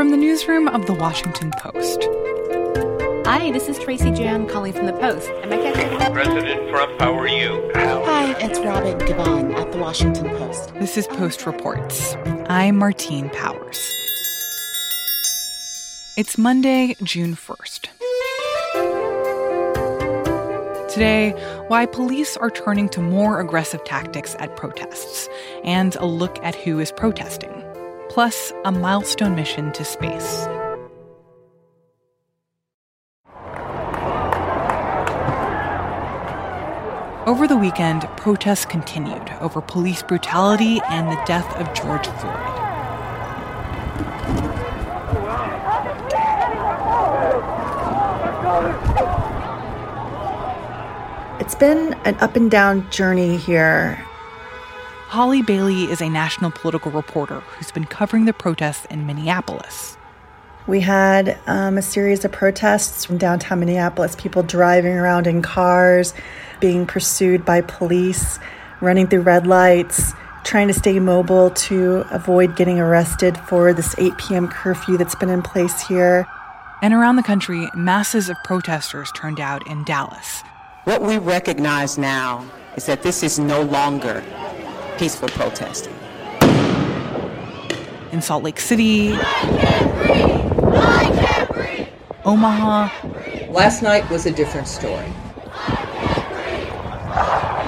from the newsroom of The Washington Post. Hi, this is Tracy Jan calling from The Post. Am I catching President Trump, how are you? Hi, it's Robin Givhan at The Washington Post. This is Post Reports. I'm Martine Powers. It's Monday, June 1st. Today, why police are turning to more aggressive tactics at protests, and a look at who is protesting, plus a milestone mission to space. Over the weekend, protests continued over police brutality and the death of George Floyd. It's been an up and down journey here. Holly Bailey is a national political reporter who's been covering the protests in Minneapolis. We had um, a series of protests from downtown Minneapolis, people driving around in cars, being pursued by police, running through red lights, trying to stay mobile to avoid getting arrested for this 8 p.m. curfew that's been in place here. And around the country, masses of protesters turned out in Dallas. What we recognize now is that this is no longer peaceful protesting. In Salt Lake City, Omaha. Last night was a different story.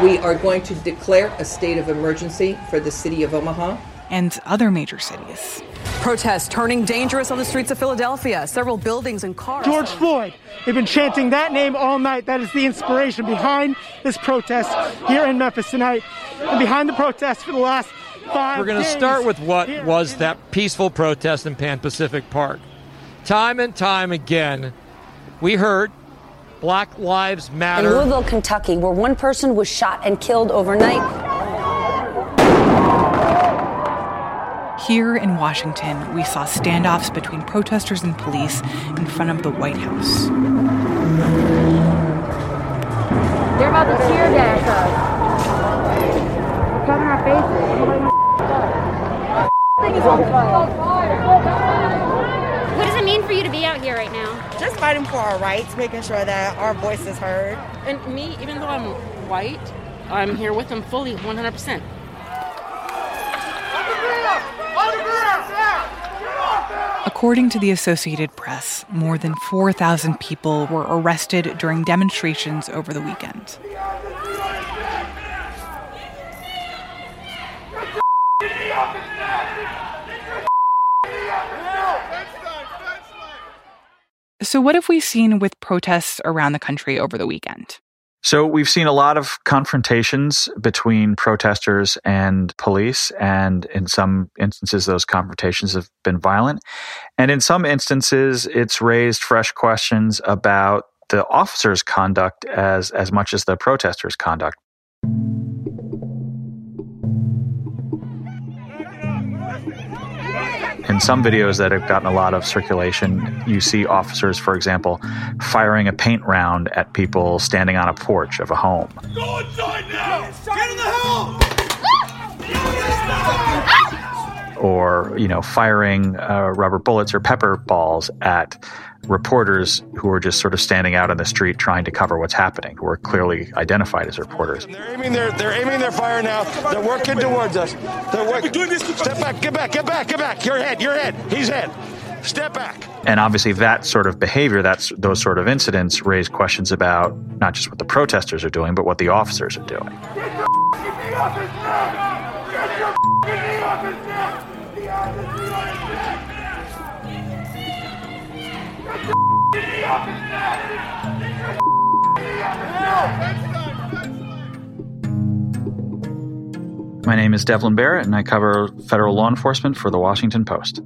We are going to declare a state of emergency for the city of Omaha. And other major cities. Protests turning dangerous on the streets of Philadelphia. Several buildings and cars. George Floyd. They've been chanting that name all night. That is the inspiration behind this protest here in Memphis tonight. And behind the protest for the last five We're going to start with what was that peaceful protest in Pan Pacific Park. Time and time again, we heard Black Lives Matter. In Louisville, Kentucky, where one person was shot and killed overnight. Here in Washington, we saw standoffs between protesters and police in front of the White House. They're about to tear gas us. Cover our faces. What does it mean for you to be out here right now? Just fighting for our rights, making sure that our voice is heard. And me, even though I'm white, I'm here with them fully 100%. According to the Associated Press, more than 4,000 people were arrested during demonstrations over the weekend. So, what have we seen with protests around the country over the weekend? So, we've seen a lot of confrontations between protesters and police. And in some instances, those confrontations have been violent. And in some instances, it's raised fresh questions about the officers' conduct as, as much as the protesters' conduct. Some videos that have gotten a lot of circulation, you see officers, for example, firing a paint round at people standing on a porch of a home. Go inside now! Get in the house! Or, you know, firing uh, rubber bullets or pepper balls at reporters who are just sort of standing out in the street trying to cover what's happening, who are clearly identified as reporters. They're aiming their, they're aiming their fire now. They're working towards us. They're working. Doing this. Step back. Get back. Get back. Get back. Your head. Your head. He's head. Step back. And obviously, that sort of behavior, that's those sort of incidents, raise questions about not just what the protesters are doing, but what the officers are doing. My name is Devlin Barrett, and I cover federal law enforcement for the Washington Post.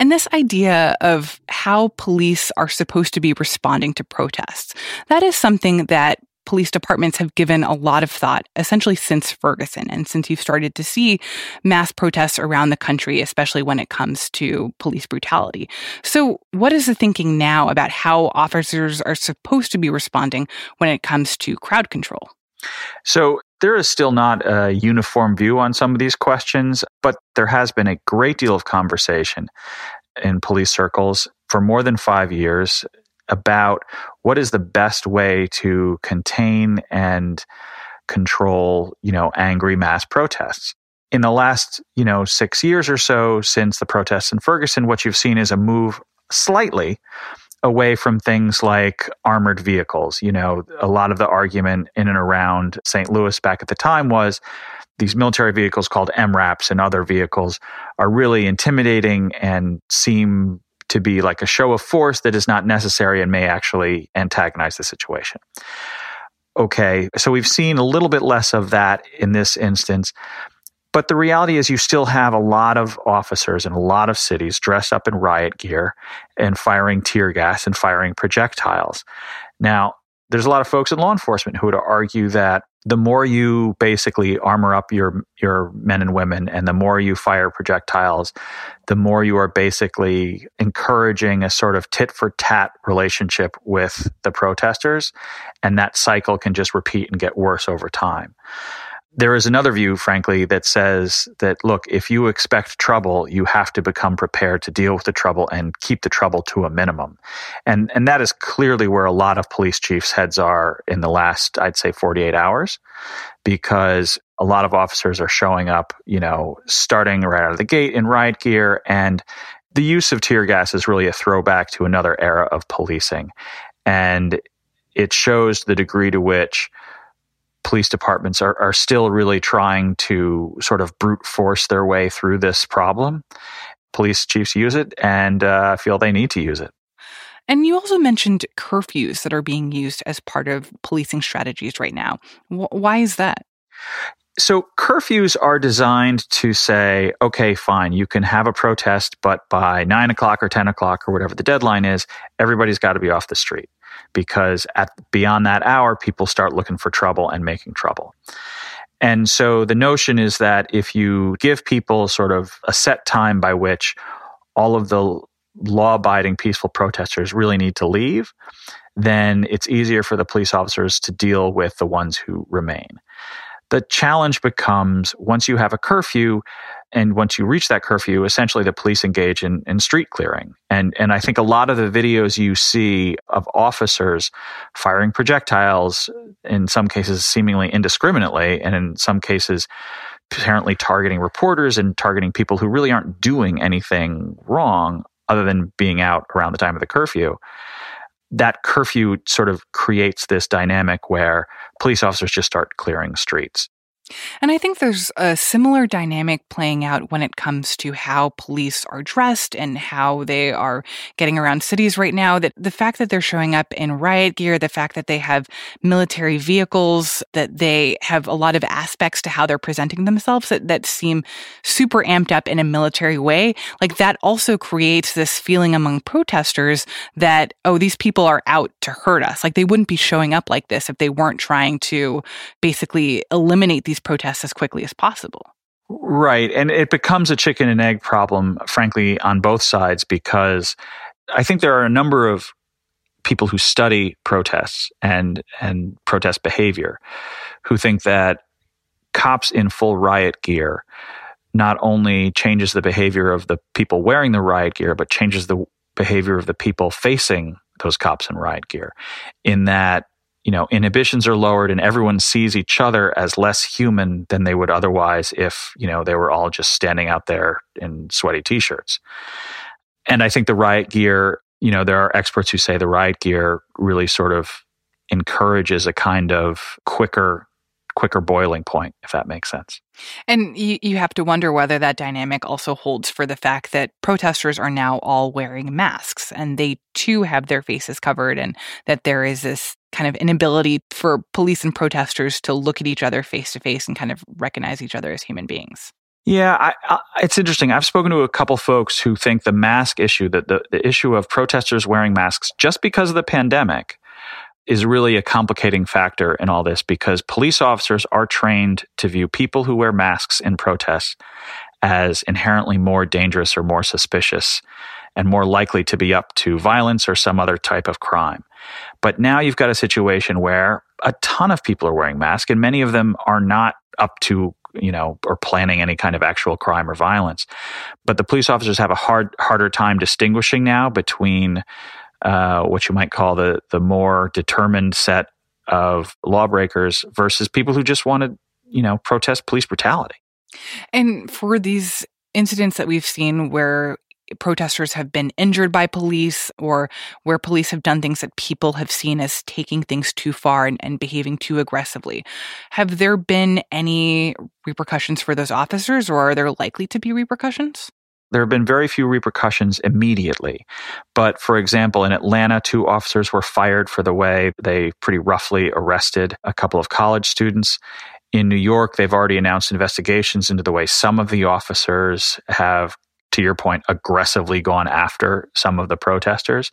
And this idea of how police are supposed to be responding to protests, that is something that police departments have given a lot of thought essentially since Ferguson and since you've started to see mass protests around the country, especially when it comes to police brutality. So, what is the thinking now about how officers are supposed to be responding when it comes to crowd control? So there is still not a uniform view on some of these questions, but there has been a great deal of conversation in police circles for more than five years about what is the best way to contain and control, you know, angry mass protests. In the last, you know, six years or so since the protests in Ferguson, what you've seen is a move slightly away from things like armored vehicles. You know, a lot of the argument in and around St. Louis back at the time was these military vehicles called MRAPs and other vehicles are really intimidating and seem to be like a show of force that is not necessary and may actually antagonize the situation. Okay, so we've seen a little bit less of that in this instance. But the reality is, you still have a lot of officers in a lot of cities dressed up in riot gear and firing tear gas and firing projectiles. Now, there's a lot of folks in law enforcement who would argue that the more you basically armor up your your men and women and the more you fire projectiles the more you are basically encouraging a sort of tit for tat relationship with the protesters. And that cycle can just repeat and get worse over time there is another view, frankly, that says that, look, if you expect trouble, you have to become prepared to deal with the trouble and keep the trouble to a minimum. And, and that is clearly where a lot of police chiefs' heads are in the last, I'd say, 48 hours, because a lot of officers are showing up, you know, starting right out of the gate in riot gear. And the use of tear gas is really a throwback to another era of policing. And it shows the degree to which police departments are, are still really trying to sort of brute force their way through this problem. Police chiefs use it and uh, feel they need to use it. And you also mentioned curfews that are being used as part of policing strategies right now. W- why is that? So, curfews are designed to say, okay, fine, you can have a protest, but by nine o'clock or 10 o'clock or whatever the deadline is, everybody's got to be off the street because at beyond that hour, people start looking for trouble and making trouble. And so the notion is that if you give people sort of a set time by which all of the law abiding peaceful protesters really need to leave, then it's easier for the police officers to deal with the ones who remain. The challenge becomes once you have a curfew, and once you reach that curfew, essentially the police engage in, in street clearing. And, and I think a lot of the videos you see of officers firing projectiles, in some cases seemingly indiscriminately, and in some cases apparently targeting reporters and targeting people who really aren't doing anything wrong other than being out around the time of the curfew that curfew sort of creates this dynamic where police officers just start clearing streets. And I think there's a similar dynamic playing out when it comes to how police are dressed and how they are getting around cities right now. That the fact that they're showing up in riot gear, the fact that they have military vehicles, that they have a lot of aspects to how they're presenting themselves that, that seem super amped up in a military way, like that also creates this feeling among protesters that, oh, these people are out to hurt us. Like they wouldn't be showing up like this if they weren't trying to basically eliminate these these protests as quickly as possible. Right. And it becomes a chicken and egg problem, frankly, on both sides, because I think there are a number of people who study protests and, and protest behavior who think that cops in full riot gear not only changes the behavior of the people wearing the riot gear, but changes the behavior of the people facing those cops in riot gear. In that you know, inhibitions are lowered and everyone sees each other as less human than they would otherwise if, you know, they were all just standing out there in sweaty t-shirts. And I think the riot gear, you know, there are experts who say the riot gear really sort of encourages a kind of quicker quicker boiling point, if that makes sense. And you, you have to wonder whether that dynamic also holds for the fact that protesters are now all wearing masks and they too have their faces covered, and that there is this kind of inability for police and protesters to look at each other face to face and kind of recognize each other as human beings. Yeah, I, I, it's interesting. I've spoken to a couple folks who think the mask issue, that the, the issue of protesters wearing masks just because of the pandemic, is really a complicating factor in all this because police officers are trained to view people who wear masks in protests as inherently more dangerous or more suspicious and more likely to be up to violence or some other type of crime. But now you've got a situation where a ton of people are wearing masks, and many of them are not up to you know or planning any kind of actual crime or violence. But the police officers have a hard harder time distinguishing now between uh, what you might call the the more determined set of lawbreakers versus people who just want to you know protest police brutality. And for these incidents that we've seen where protesters have been injured by police or where police have done things that people have seen as taking things too far and, and, behaving too aggressively. Have there been any repercussions for those officers or are there likely to be repercussions? There have been very few repercussions immediately. But for example, in Atlanta, two officers were fired for the way they pretty roughly arrested a couple of college students. In New York, they've already announced investigations into the way some of the officers have to your point, aggressively gone after some of the protesters.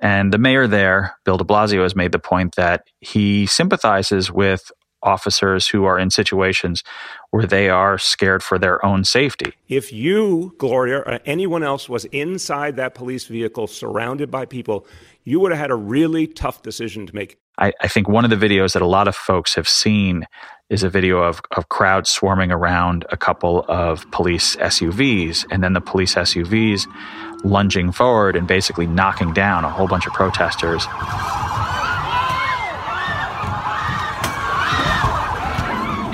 And the mayor there, Bill de Blasio, has made the point that he sympathizes with officers who are in situations where they are scared for their own safety. If you, Gloria, or anyone else was inside that police vehicle surrounded by people, you would have had a really tough decision to make. I, I think one of the videos that a lot of folks have seen is a video of, of crowds swarming around a couple of police SUVs, and then the police SUVs lunging forward and basically knocking down a whole bunch of protesters.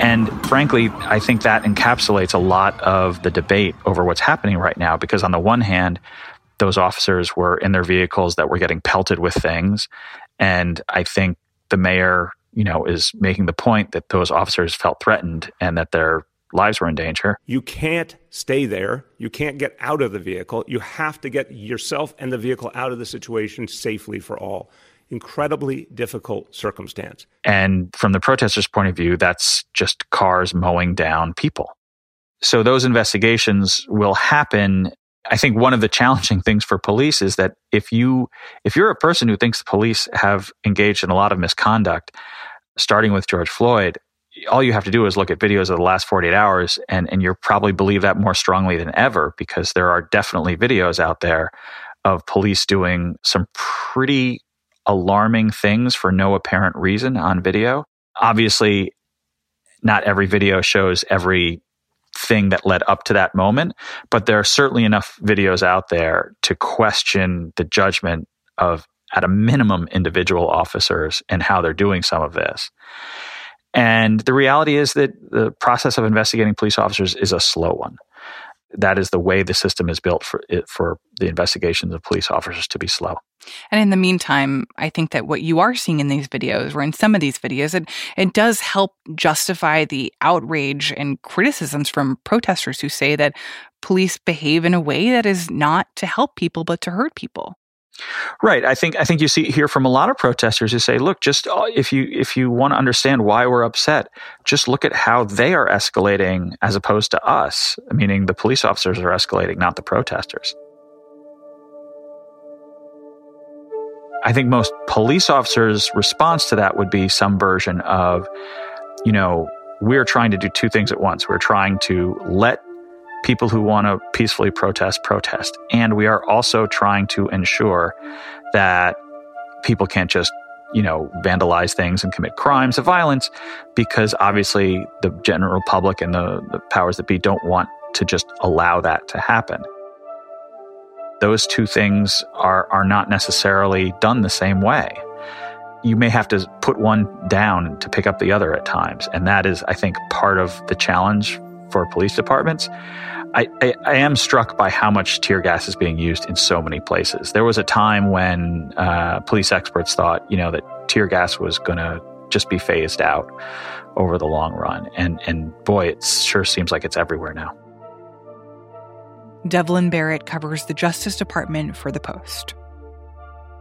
And frankly, I think that encapsulates a lot of the debate over what's happening right now. Because on the one hand, those officers were in their vehicles that were getting pelted with things. And I think the mayor you know, is making the point that those officers felt threatened and that their lives were in danger. You can't stay there. You can't get out of the vehicle. You have to get yourself and the vehicle out of the situation safely for all. Incredibly difficult circumstance. And from the protesters' point of view, that's just cars mowing down people. So those investigations will happen I think one of the challenging things for police is that if you if you're a person who thinks the police have engaged in a lot of misconduct, starting with George Floyd, all you have to do is look at videos of the last 48 hours and, and you'll probably believe that more strongly than ever because there are definitely videos out there of police doing some pretty alarming things for no apparent reason on video. Obviously, not every video shows every thing that led up to that moment, but there are certainly enough videos out there to question the judgment of at a minimum individual officers and how they're doing some of this. And the reality is that the process of investigating police officers is a slow one. That is the way the system is built for it, for the investigations of police officers to be slow. And in the meantime, I think that what you are seeing in these videos, or in some of these videos, it, it does help justify the outrage and criticisms from protesters who say that police behave in a way that is not to help people, but to hurt people. Right. I think I think you see hear from a lot of protesters who say, "Look, just uh, if you if you want to understand why we're upset, just look at how they are escalating as opposed to us, meaning the police officers are escalating, not the protesters." I think most police officers' response to that would be some version of, you know, we're trying to do two things at once. We're trying to let people who want to peacefully protest protest. And we are also trying to ensure that people can't just you know, vandalize things and commit crimes of violence because obviously the general public and the, the powers that be don't want to just allow that to happen. Those two things are, are not necessarily done the same way. You may have to put one down to pick up the other at times. And that is, I think, part of the challenge for police departments. I, I, I, am struck by how much tear gas is being used in so many places. There was a time when uh, police experts thought, you know, that tear gas was going to just be phased out over the long run, and and boy, it sure seems like it's everywhere now. Devlin Barrett covers the Justice Department for the Post.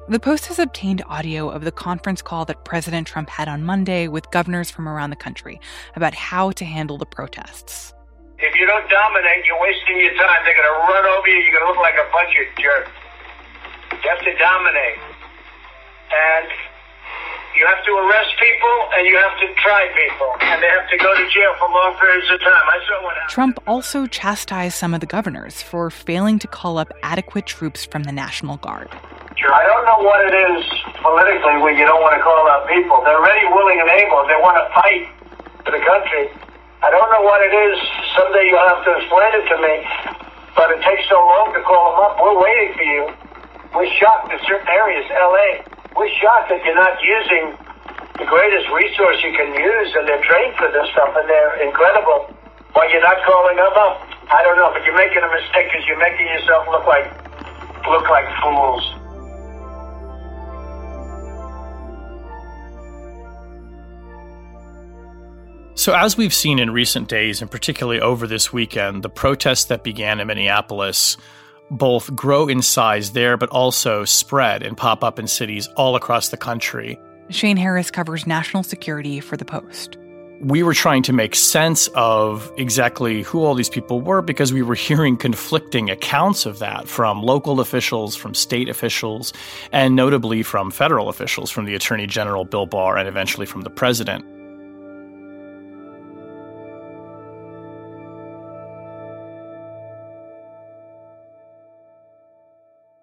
The Post has obtained audio of the conference call that President Trump had on Monday with governors from around the country about how to handle the protests. If you don't dominate, you're wasting your time. They're going to run over you. You're going to look like a bunch of jerks. You have to dominate. And you have to arrest people and you have to try people. And they have to go to jail for long periods of time. I saw what happened. Trump also chastised some of the governors for failing to call up adequate troops from the National Guard. I don't know what it is politically when you don't want to call out people. They're ready, willing, and able. They want to fight for the country. I don't know what it is. Someday you'll have to explain it to me. But it takes so long to call them up. We're waiting for you. We're shocked in certain areas, LA. We're shocked that you're not using the greatest resource you can use, and they're trained for this stuff, and they're incredible. Why you're not calling them up? I don't know, but you're making a mistake because you're making yourself look like look like fools. So, as we've seen in recent days, and particularly over this weekend, the protests that began in Minneapolis both grow in size there, but also spread and pop up in cities all across the country. Shane Harris covers national security for The Post. We were trying to make sense of exactly who all these people were because we were hearing conflicting accounts of that from local officials, from state officials, and notably from federal officials, from the Attorney General Bill Barr, and eventually from the president.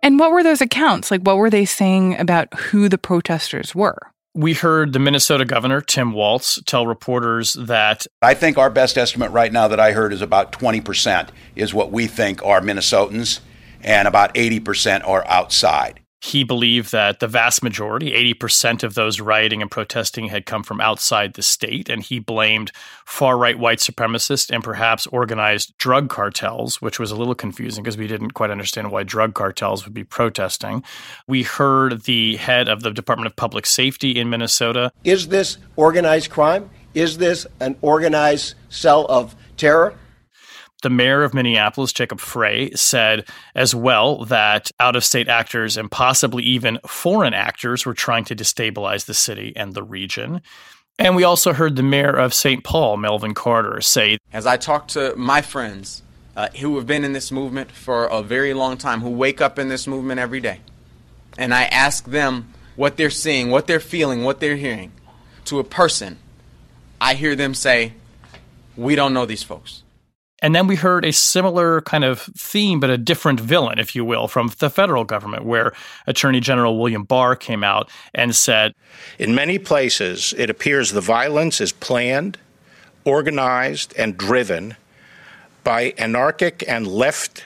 And what were those accounts? Like, what were they saying about who the protesters were? We heard the Minnesota governor, Tim Walz, tell reporters that I think our best estimate right now that I heard is about 20% is what we think are Minnesotans, and about 80% are outside. He believed that the vast majority, 80% of those rioting and protesting, had come from outside the state, and he blamed far right white supremacists and perhaps organized drug cartels, which was a little confusing because we didn't quite understand why drug cartels would be protesting. We heard the head of the Department of Public Safety in Minnesota. Is this organized crime? Is this an organized cell of terror? The mayor of Minneapolis, Jacob Frey, said as well that out of state actors and possibly even foreign actors were trying to destabilize the city and the region. And we also heard the mayor of St. Paul, Melvin Carter, say As I talk to my friends uh, who have been in this movement for a very long time, who wake up in this movement every day, and I ask them what they're seeing, what they're feeling, what they're hearing to a person, I hear them say, We don't know these folks. And then we heard a similar kind of theme, but a different villain, if you will, from the federal government, where Attorney General William Barr came out and said In many places, it appears the violence is planned, organized, and driven by anarchic and left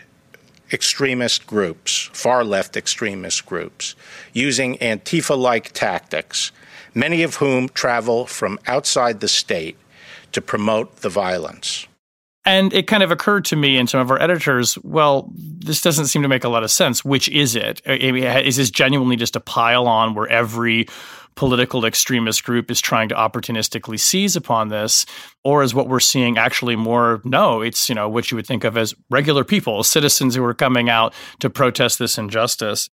extremist groups, far left extremist groups, using Antifa like tactics, many of whom travel from outside the state to promote the violence. And it kind of occurred to me and some of our editors, well, this doesn't seem to make a lot of sense. Which is it? Is this genuinely just a pile on where every political extremist group is trying to opportunistically seize upon this or is what we're seeing actually more no it's you know what you would think of as regular people citizens who are coming out to protest this injustice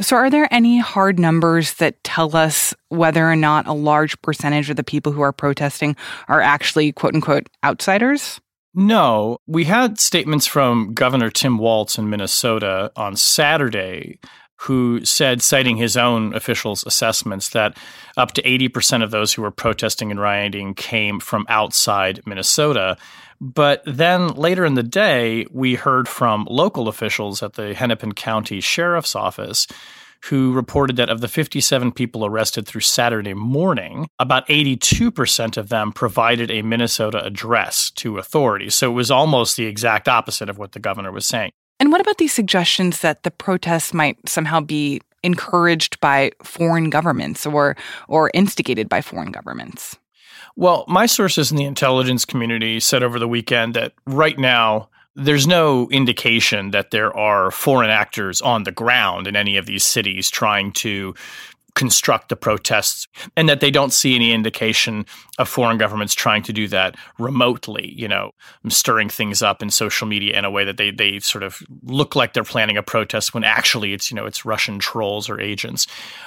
so, are there any hard numbers that tell us whether or not a large percentage of the people who are protesting are actually quote unquote outsiders? No, we had statements from Governor Tim Walz in Minnesota on Saturday who said, citing his own officials' assessments, that up to 80% of those who were protesting and rioting came from outside Minnesota. But then later in the day, we heard from local officials at the Hennepin County Sheriff's Office who reported that of the 57 people arrested through Saturday morning, about 82% of them provided a Minnesota address to authorities. So it was almost the exact opposite of what the governor was saying. And what about these suggestions that the protests might somehow be encouraged by foreign governments or or instigated by foreign governments? Well, my sources in the intelligence community said over the weekend that right now there's no indication that there are foreign actors on the ground in any of these cities trying to construct the protests and that they don't see any indication of foreign governments trying to do that remotely, you know, stirring things up in social media in a way that they they sort of look like they're planning a protest when actually it's, you know, it's Russian trolls or agents.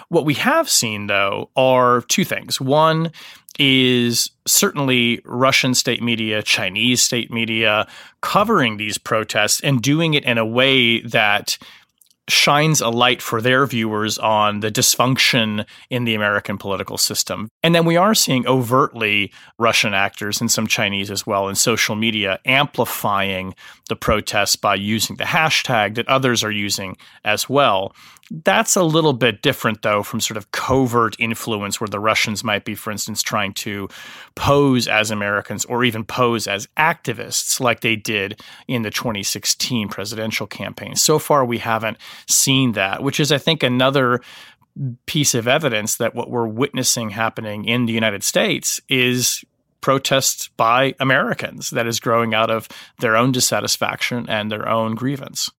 What we have seen though are two things. One is certainly Russian state media, Chinese state media covering these protests and doing it in a way that shines a light for their viewers on the dysfunction in the American political system. And then we are seeing overtly Russian actors and some Chinese as well in social media amplifying the protests by using the hashtag that others are using as well. That's a little bit different, though, from sort of covert influence where the Russians might be, for instance, trying to pose as Americans or even pose as activists like they did in the 2016 presidential campaign. So far, we haven't seen that, which is, I think, another piece of evidence that what we're witnessing happening in the United States is protests by Americans that is growing out of their own dissatisfaction and their own grievance.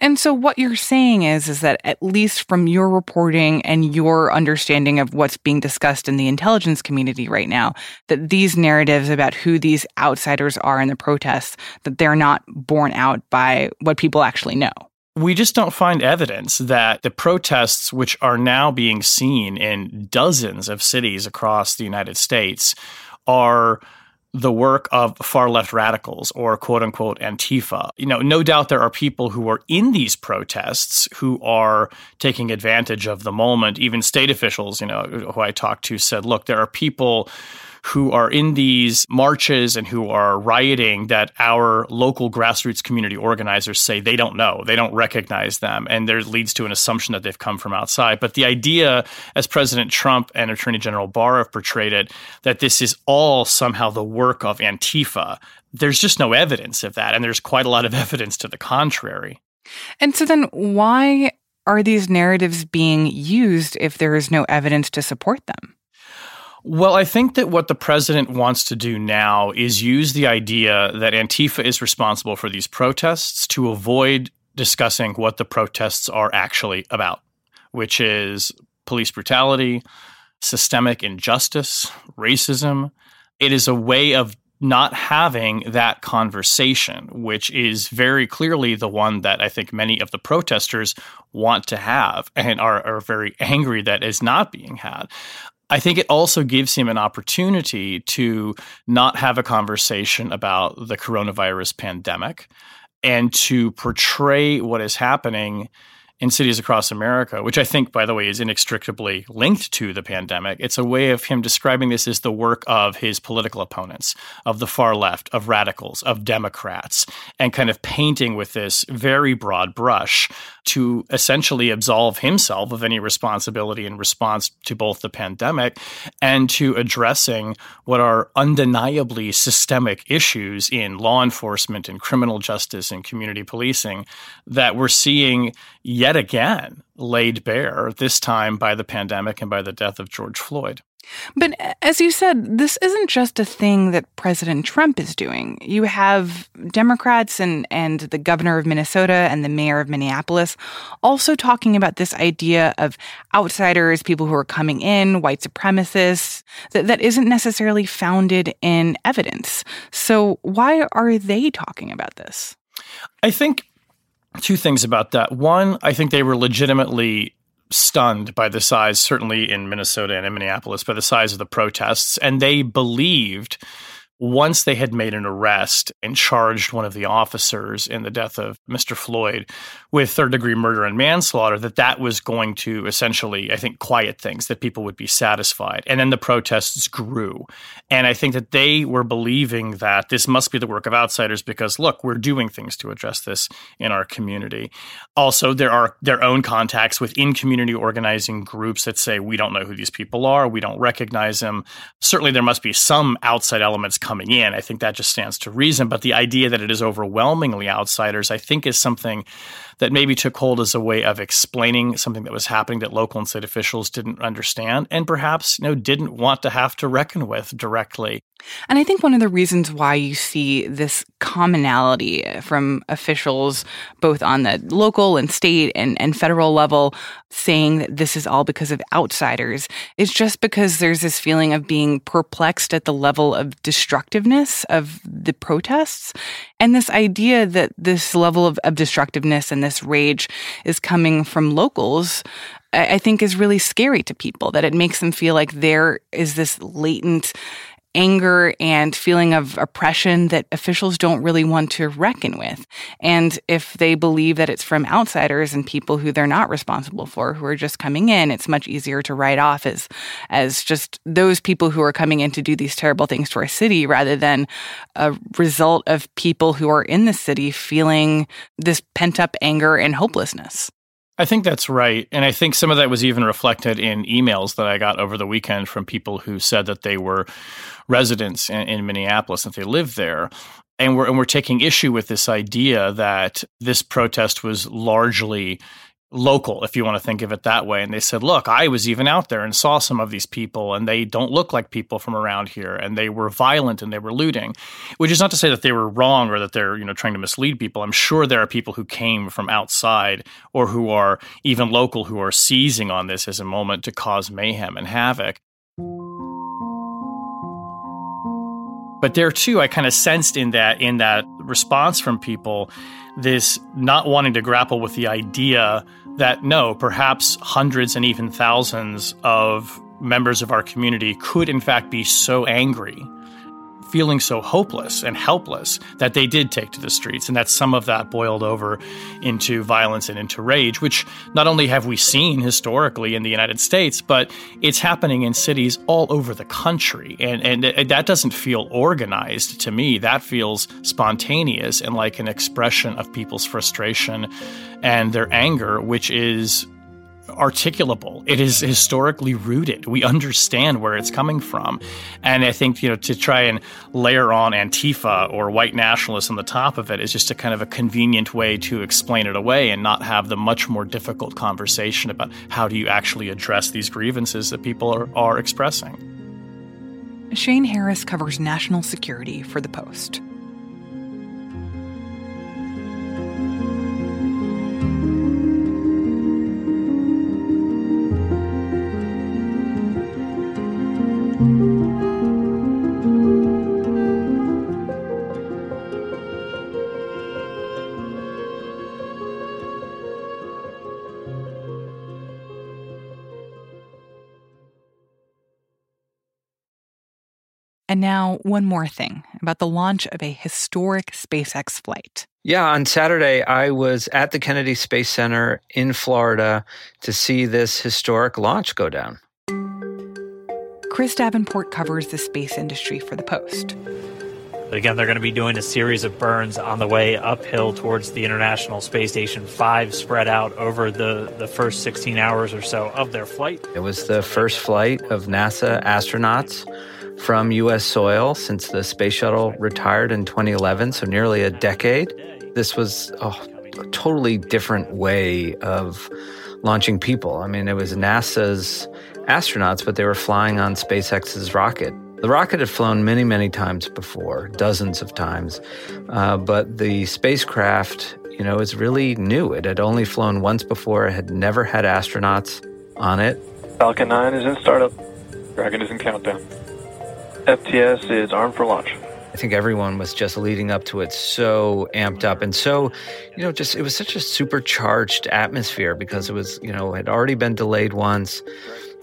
And so what you're saying is is that at least from your reporting and your understanding of what's being discussed in the intelligence community right now that these narratives about who these outsiders are in the protests that they're not borne out by what people actually know. We just don't find evidence that the protests, which are now being seen in dozens of cities across the United States, are the work of far left radicals or quote unquote Antifa. You know, no doubt there are people who are in these protests who are taking advantage of the moment. Even state officials, you know, who I talked to said, look, there are people who are in these marches and who are rioting that our local grassroots community organizers say they don't know, they don't recognize them, and there leads to an assumption that they've come from outside. But the idea, as President Trump and Attorney General Barr have portrayed it, that this is all somehow the work of Antifa, there's just no evidence of that, and there's quite a lot of evidence to the contrary. And so then why are these narratives being used if there is no evidence to support them? Well, I think that what the president wants to do now is use the idea that Antifa is responsible for these protests to avoid discussing what the protests are actually about, which is police brutality, systemic injustice, racism. It is a way of not having that conversation, which is very clearly the one that I think many of the protesters want to have and are, are very angry that is not being had. I think it also gives him an opportunity to not have a conversation about the coronavirus pandemic and to portray what is happening in cities across America, which I think, by the way, is inextricably linked to the pandemic. It's a way of him describing this as the work of his political opponents, of the far left, of radicals, of Democrats, and kind of painting with this very broad brush to essentially absolve himself of any responsibility in response to both the pandemic and to addressing what are undeniably systemic issues in law enforcement and criminal justice and community policing that we're seeing yet again laid bare, this time by the pandemic and by the death of George Floyd. But as you said, this isn't just a thing that President Trump is doing. You have Democrats and, and the governor of Minnesota and the mayor of Minneapolis also talking about this idea of outsiders, people who are coming in, white supremacists, that, that isn't necessarily founded in evidence. So why are they talking about this? I think two things about that. One, I think they were legitimately stunned by the size, certainly in Minnesota and in Minneapolis, by the size of the protests. And they believed once they had made an arrest and charged one of the officers in the death of Mr. Floyd with third degree murder and manslaughter, that that was going to essentially, I think, quiet things, that people would be satisfied. And then the protests grew. And I think that they were believing that this must be the work of outsiders because, look, we're doing things to address this in our community. Also, there are their own contacts within community organizing groups that say, we don't know who these people are, we don't recognize them. Certainly, there must be some outside elements coming in. I think that just stands to reason. But the idea that it is overwhelmingly outsiders, I think, is something that maybe took hold as a way of explaining something that was happening that local and state officials didn't understand and perhaps you know didn't want to have to reckon with directly. And I think one of the reasons why you see this commonality from officials, both on the local and state and, and federal level, saying that this is all because of outsiders, is just because there's this feeling of being perplexed at the level of destructiveness of the protests. And this idea that this level of, of destructiveness and this rage is coming from locals I think is really scary to people that it makes them feel like there is this latent anger and feeling of oppression that officials don't really want to reckon with. And if they believe that it's from outsiders and people who they're not responsible for, who are just coming in, it's much easier to write off as, as just those people who are coming in to do these terrible things to our city rather than a result of people who are in the city feeling this pent up anger and hopelessness. I think that's right. And I think some of that was even reflected in emails that I got over the weekend from people who said that they were residents in, in Minneapolis, and they lived there. And we're, and we're taking issue with this idea that this protest was largely local, if you want to think of it that way. And they said, look, I was even out there and saw some of these people, and they don't look like people from around here, and they were violent and they were looting. Which is not to say that they were wrong or that they're, you know, trying to mislead people. I'm sure there are people who came from outside or who are even local who are seizing on this as a moment to cause mayhem and havoc. But there too, I kind of sensed in that in that response from people this not wanting to grapple with the idea that no, perhaps hundreds and even thousands of members of our community could, in fact, be so angry, feeling so hopeless and helpless that they did take to the streets. And that some of that boiled over into violence and into rage, which not only have we seen historically in the United States, but it's happening in cities all over the country. And, and that doesn't feel organized to me. That feels spontaneous and like an expression of people's frustration and their anger, which is articulable. It is historically rooted. We understand where it's coming from. And I think, you know, to try and layer on Antifa or white nationalists on the top of it is just a kind of a convenient way to explain it away and not have the much more difficult conversation about how do you actually address these grievances that people are, are expressing. Shane Harris covers national security for The Post. And now, one more thing about the launch of a historic SpaceX flight. Yeah, on Saturday, I was at the Kennedy Space Center in Florida to see this historic launch go down. Chris Davenport covers the space industry for The Post. But again, they're going to be doing a series of burns on the way uphill towards the International Space Station 5, spread out over the, the first 16 hours or so of their flight. It was the first flight of NASA astronauts from U.S. soil since the space shuttle retired in 2011, so nearly a decade. This was a, totally different way of launching people. I mean, it was NASA's astronauts, but they were flying on SpaceX's rocket. The rocket had flown many, many times before, dozens of times, uh, but the spacecraft, you know, is really new. It had only flown once before, it had never had astronauts on it. Falcon 9 is in startup, Dragon is in countdown. FTS is armed for launch. I think everyone was just leading up to it so amped up and so, you know, just it was such a supercharged atmosphere because it was, you know, had already been delayed once.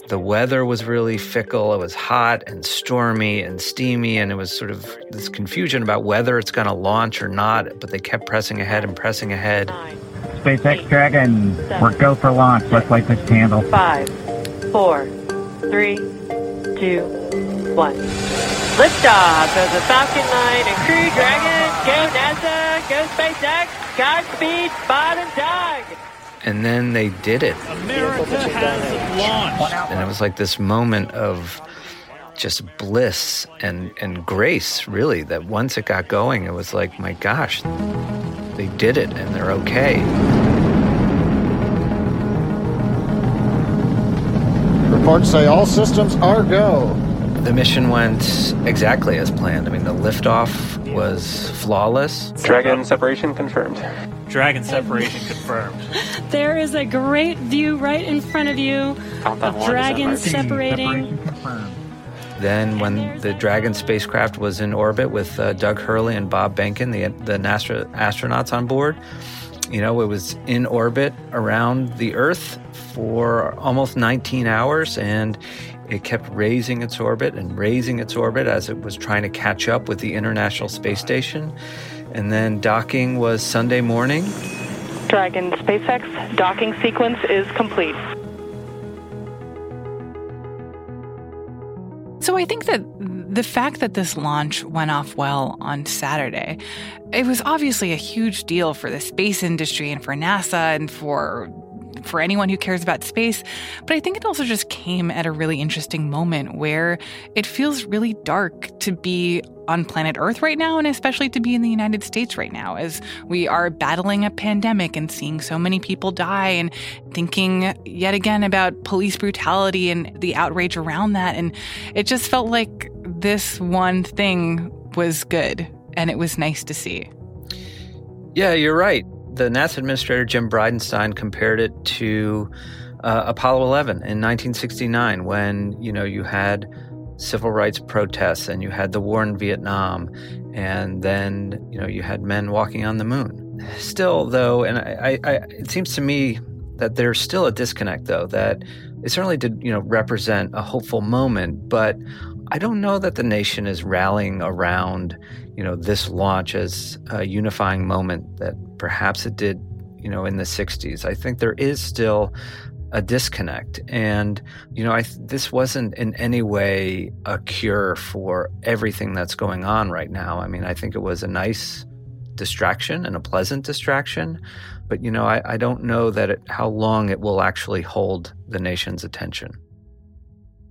The weather was really fickle. It was hot and stormy and steamy, and it was sort of this confusion about whether it's going to launch or not. But they kept pressing ahead and pressing ahead. SpaceX Dragon, we're go for launch. Let's light this candle. Five, four, three, two, one. Liftoff of the Falcon 9 and Crew Dragon. Go NASA, go SpaceX, Godspeed, Bob and Doug. And then they did it. America has launched. And it was like this moment of just bliss and, and grace, really, that once it got going, it was like, my gosh, they did it and they're okay. Reports say all systems are go. The mission went exactly as planned. I mean, the liftoff was flawless. Dragon separation confirmed. Dragon separation confirmed. There is a great view right in front of you of dragons separating. Then, when the Dragon spacecraft was in orbit with uh, Doug Hurley and Bob Behnken, the, the NASA astronauts on board, you know, it was in orbit around the Earth for almost 19 hours and it kept raising its orbit and raising its orbit as it was trying to catch up with the International Space Station. And then docking was Sunday morning. Dragon SpaceX docking sequence is complete. So I think that the fact that this launch went off well on Saturday, it was obviously a huge deal for the space industry and for NASA and for for anyone who cares about space. But I think it also just came at a really interesting moment where it feels really dark to be on planet Earth right now, and especially to be in the United States right now, as we are battling a pandemic and seeing so many people die, and thinking yet again about police brutality and the outrage around that. And it just felt like this one thing was good, and it was nice to see. Yeah, you're right. The NASA administrator Jim Bridenstine compared it to uh, Apollo 11 in 1969 when, you know, you had civil rights protests and you had the war in Vietnam and then, you know, you had men walking on the moon. Still, though, and I, I, it seems to me that there's still a disconnect, though, that it certainly did, you know, represent a hopeful moment, but I don't know that the nation is rallying around, you know, this launch as a unifying moment that perhaps it did, you know, in the 60s. I think there is still a disconnect and you know I this wasn't in any way a cure for everything that's going on right now. I mean, I think it was a nice distraction and a pleasant distraction, but you know, I, I don't know that it, how long it will actually hold the nation's attention.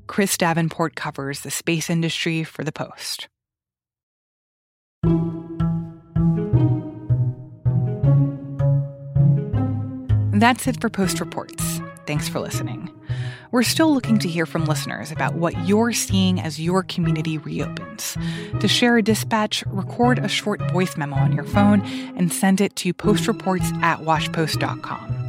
Chris Davenport covers the space industry for The Post. That's it for Post Reports. Thanks for listening. We're still looking to hear from listeners about what you're seeing as your community reopens. To share a dispatch, record a short voice memo on your phone and send it to postreports at washpost.com.